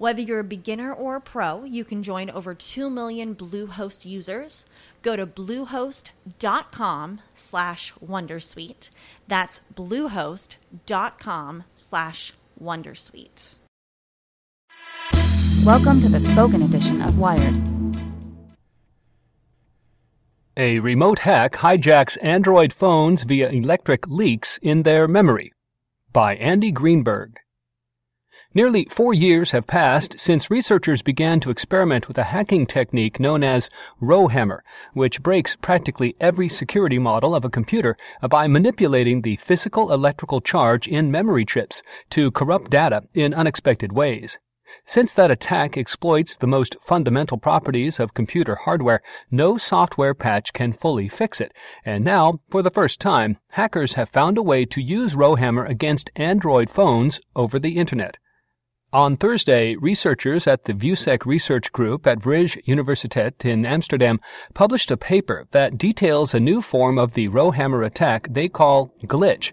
Whether you're a beginner or a pro, you can join over 2 million Bluehost users. Go to bluehost.com slash wondersuite. That's bluehost.com slash wondersuite. Welcome to the spoken edition of Wired. A remote hack hijacks Android phones via electric leaks in their memory by Andy Greenberg. Nearly four years have passed since researchers began to experiment with a hacking technique known as rowhammer, which breaks practically every security model of a computer by manipulating the physical electrical charge in memory chips to corrupt data in unexpected ways. Since that attack exploits the most fundamental properties of computer hardware, no software patch can fully fix it. And now, for the first time, hackers have found a way to use Rowhammer against Android phones over the Internet. On Thursday, researchers at the VuSec Research Group at Vrije Universiteit in Amsterdam published a paper that details a new form of the Rowhammer attack they call glitch.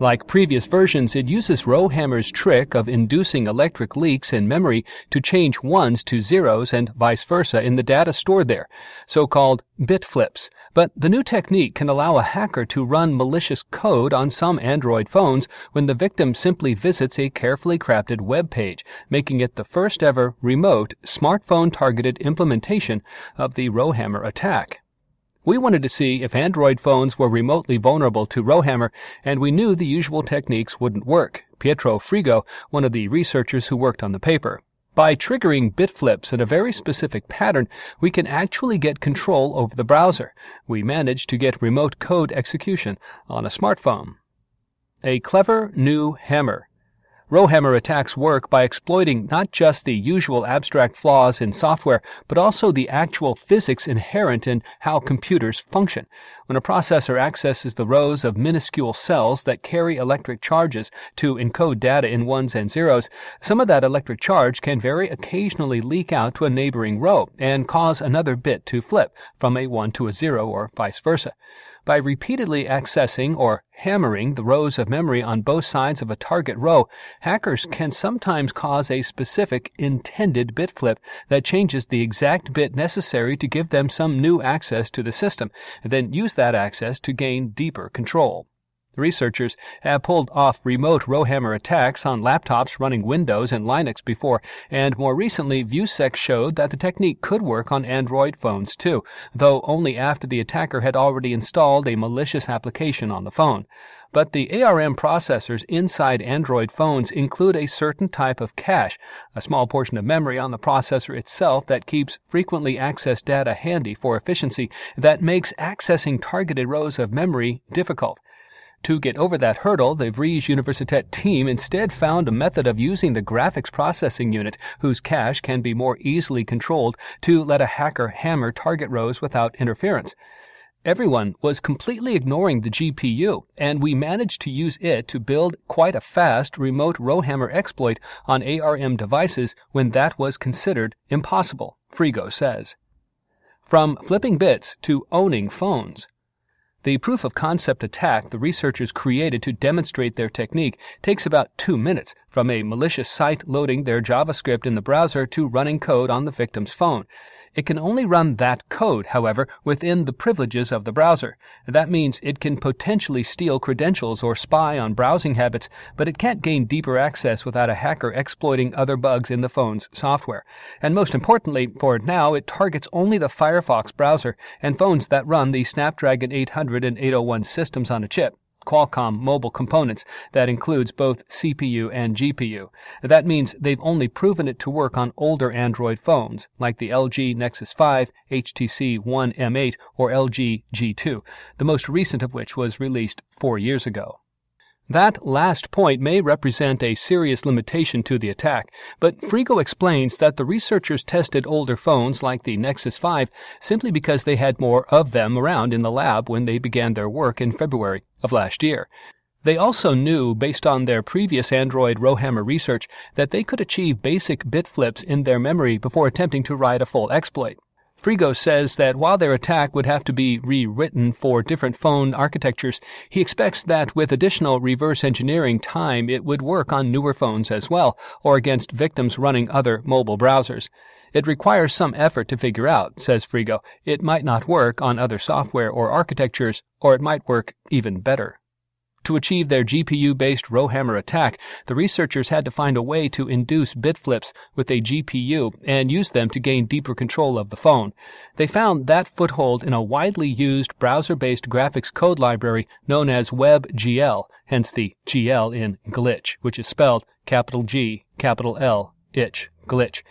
Like previous versions, it uses Rowhammer's trick of inducing electric leaks in memory to change ones to zeros and vice versa in the data stored there, so-called bit flips. But the new technique can allow a hacker to run malicious code on some Android phones when the victim simply visits a carefully crafted web page, making it the first ever remote smartphone targeted implementation of the Rowhammer attack. We wanted to see if Android phones were remotely vulnerable to Rowhammer, and we knew the usual techniques wouldn't work. Pietro Frigo, one of the researchers who worked on the paper. By triggering bit flips in a very specific pattern, we can actually get control over the browser. We managed to get remote code execution on a smartphone. A clever new hammer. Rowhammer attacks work by exploiting not just the usual abstract flaws in software, but also the actual physics inherent in how computers function. When a processor accesses the rows of minuscule cells that carry electric charges to encode data in ones and zeros, some of that electric charge can very occasionally leak out to a neighboring row and cause another bit to flip from a 1 to a 0 or vice versa. By repeatedly accessing or hammering the rows of memory on both sides of a target row, hackers can sometimes cause a specific intended bit flip that changes the exact bit necessary to give them some new access to the system, and then use that access to gain deeper control. Researchers have pulled off remote Rowhammer attacks on laptops running Windows and Linux before, and more recently, VuSec showed that the technique could work on Android phones too, though only after the attacker had already installed a malicious application on the phone. But the ARM processors inside Android phones include a certain type of cache, a small portion of memory on the processor itself that keeps frequently accessed data handy for efficiency that makes accessing targeted rows of memory difficult. To get over that hurdle, the Vrije Universiteit team instead found a method of using the graphics processing unit, whose cache can be more easily controlled, to let a hacker hammer target rows without interference. Everyone was completely ignoring the GPU, and we managed to use it to build quite a fast remote rowhammer exploit on ARM devices when that was considered impossible, Frigo says. From flipping bits to owning phones. The proof of concept attack the researchers created to demonstrate their technique takes about two minutes, from a malicious site loading their JavaScript in the browser to running code on the victim's phone. It can only run that code, however, within the privileges of the browser. That means it can potentially steal credentials or spy on browsing habits, but it can't gain deeper access without a hacker exploiting other bugs in the phone's software. And most importantly, for now, it targets only the Firefox browser and phones that run the Snapdragon 800 and 801 systems on a chip. Qualcomm mobile components that includes both CPU and GPU. That means they've only proven it to work on older Android phones, like the LG Nexus 5, HTC One M8, or LG G2, the most recent of which was released four years ago. That last point may represent a serious limitation to the attack, but Frigo explains that the researchers tested older phones like the Nexus 5 simply because they had more of them around in the lab when they began their work in February of last year. They also knew, based on their previous Android Rowhammer research, that they could achieve basic bit flips in their memory before attempting to write a full exploit. Frigo says that while their attack would have to be rewritten for different phone architectures, he expects that with additional reverse engineering time, it would work on newer phones as well, or against victims running other mobile browsers. It requires some effort to figure out, says Frigo. It might not work on other software or architectures, or it might work even better. To achieve their GPU-based Rowhammer attack, the researchers had to find a way to induce bit flips with a GPU and use them to gain deeper control of the phone. They found that foothold in a widely used browser-based graphics code library known as WebGL, hence the GL in glitch, which is spelled capital G, capital L, itch, glitch.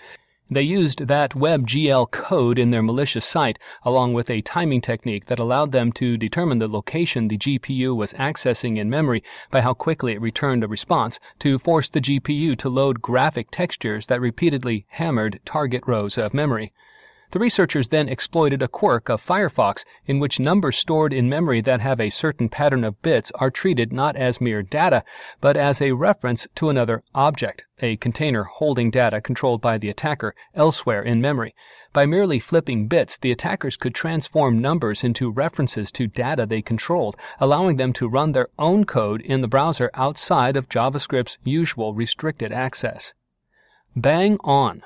They used that WebGL code in their malicious site, along with a timing technique that allowed them to determine the location the GPU was accessing in memory by how quickly it returned a response, to force the GPU to load graphic textures that repeatedly hammered target rows of memory. The researchers then exploited a quirk of Firefox in which numbers stored in memory that have a certain pattern of bits are treated not as mere data, but as a reference to another object, a container holding data controlled by the attacker elsewhere in memory. By merely flipping bits, the attackers could transform numbers into references to data they controlled, allowing them to run their own code in the browser outside of JavaScript's usual restricted access. Bang on.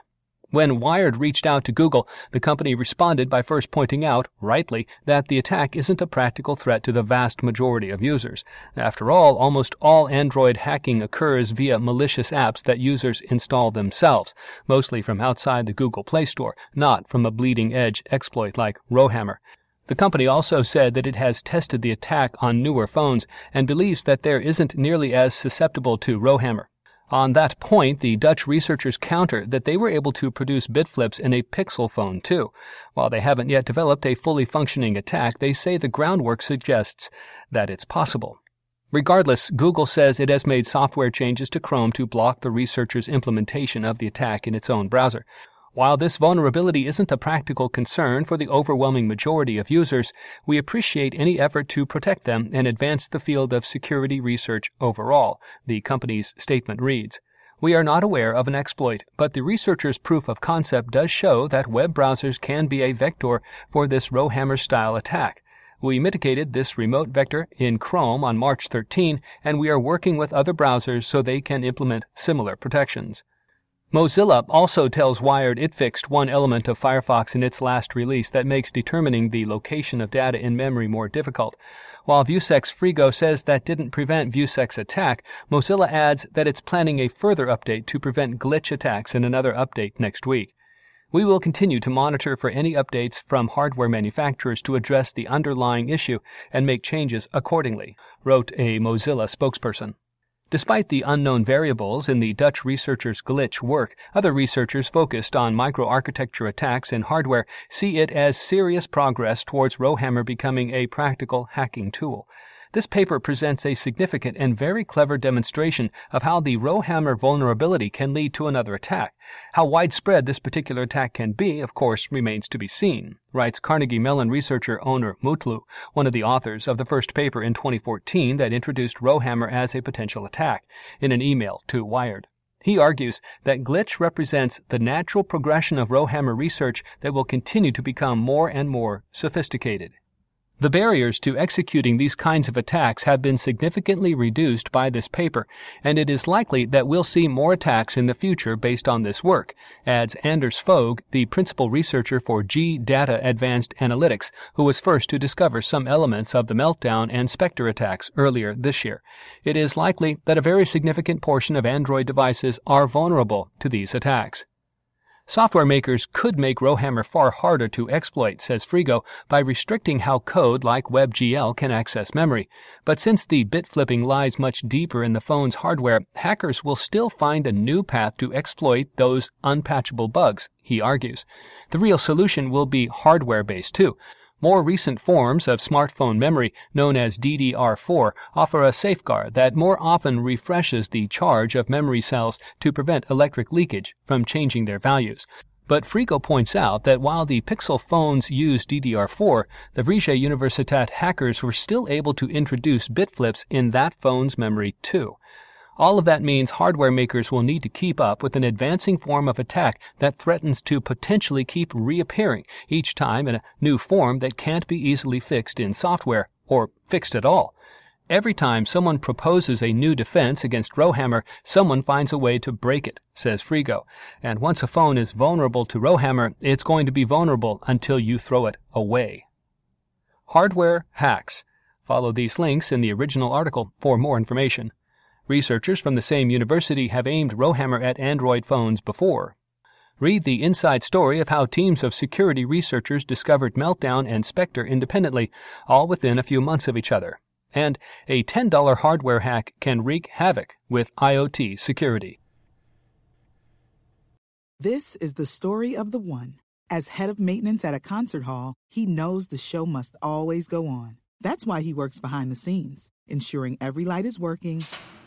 When Wired reached out to Google, the company responded by first pointing out, rightly, that the attack isn't a practical threat to the vast majority of users. After all, almost all Android hacking occurs via malicious apps that users install themselves, mostly from outside the Google Play Store, not from a bleeding edge exploit like Rowhammer. The company also said that it has tested the attack on newer phones and believes that there isn't nearly as susceptible to Rowhammer. On that point, the Dutch researchers counter that they were able to produce bit flips in a Pixel phone too. While they haven't yet developed a fully functioning attack, they say the groundwork suggests that it's possible. Regardless, Google says it has made software changes to Chrome to block the researchers' implementation of the attack in its own browser. While this vulnerability isn't a practical concern for the overwhelming majority of users, we appreciate any effort to protect them and advance the field of security research overall, the company's statement reads. We are not aware of an exploit, but the researchers' proof of concept does show that web browsers can be a vector for this Rowhammer style attack. We mitigated this remote vector in Chrome on March 13, and we are working with other browsers so they can implement similar protections. Mozilla also tells Wired it fixed one element of Firefox in its last release that makes determining the location of data in memory more difficult. While VuSec's Frigo says that didn't prevent VuSec's attack, Mozilla adds that it's planning a further update to prevent glitch attacks in another update next week. We will continue to monitor for any updates from hardware manufacturers to address the underlying issue and make changes accordingly, wrote a Mozilla spokesperson. Despite the unknown variables in the Dutch researchers' glitch work, other researchers focused on microarchitecture attacks in hardware see it as serious progress towards Rowhammer becoming a practical hacking tool. This paper presents a significant and very clever demonstration of how the Rowhammer vulnerability can lead to another attack. How widespread this particular attack can be, of course, remains to be seen, writes Carnegie Mellon researcher Onur Mutlu, one of the authors of the first paper in 2014 that introduced Rowhammer as a potential attack, in an email to Wired. He argues that glitch represents the natural progression of Rowhammer research that will continue to become more and more sophisticated. The barriers to executing these kinds of attacks have been significantly reduced by this paper, and it is likely that we'll see more attacks in the future based on this work, adds Anders Fogh, the principal researcher for G Data Advanced Analytics, who was first to discover some elements of the Meltdown and Spectre attacks earlier this year. It is likely that a very significant portion of Android devices are vulnerable to these attacks. Software makers could make Rowhammer far harder to exploit, says Frigo, by restricting how code like WebGL can access memory. But since the bit flipping lies much deeper in the phone's hardware, hackers will still find a new path to exploit those unpatchable bugs, he argues. The real solution will be hardware based too. More recent forms of smartphone memory, known as DDR4, offer a safeguard that more often refreshes the charge of memory cells to prevent electric leakage from changing their values. But Frigo points out that while the Pixel phones use DDR4, the Vrije Universiteit hackers were still able to introduce bit flips in that phone's memory too. All of that means hardware makers will need to keep up with an advancing form of attack that threatens to potentially keep reappearing each time in a new form that can't be easily fixed in software, or fixed at all. Every time someone proposes a new defense against Rowhammer, someone finds a way to break it, says Frigo. And once a phone is vulnerable to Rowhammer, it's going to be vulnerable until you throw it away. Hardware hacks. Follow these links in the original article for more information. Researchers from the same university have aimed Rowhammer at Android phones before. Read the inside story of how teams of security researchers discovered Meltdown and Spectre independently, all within a few months of each other. And a $10 hardware hack can wreak havoc with IoT security. This is the story of the one. As head of maintenance at a concert hall, he knows the show must always go on. That's why he works behind the scenes, ensuring every light is working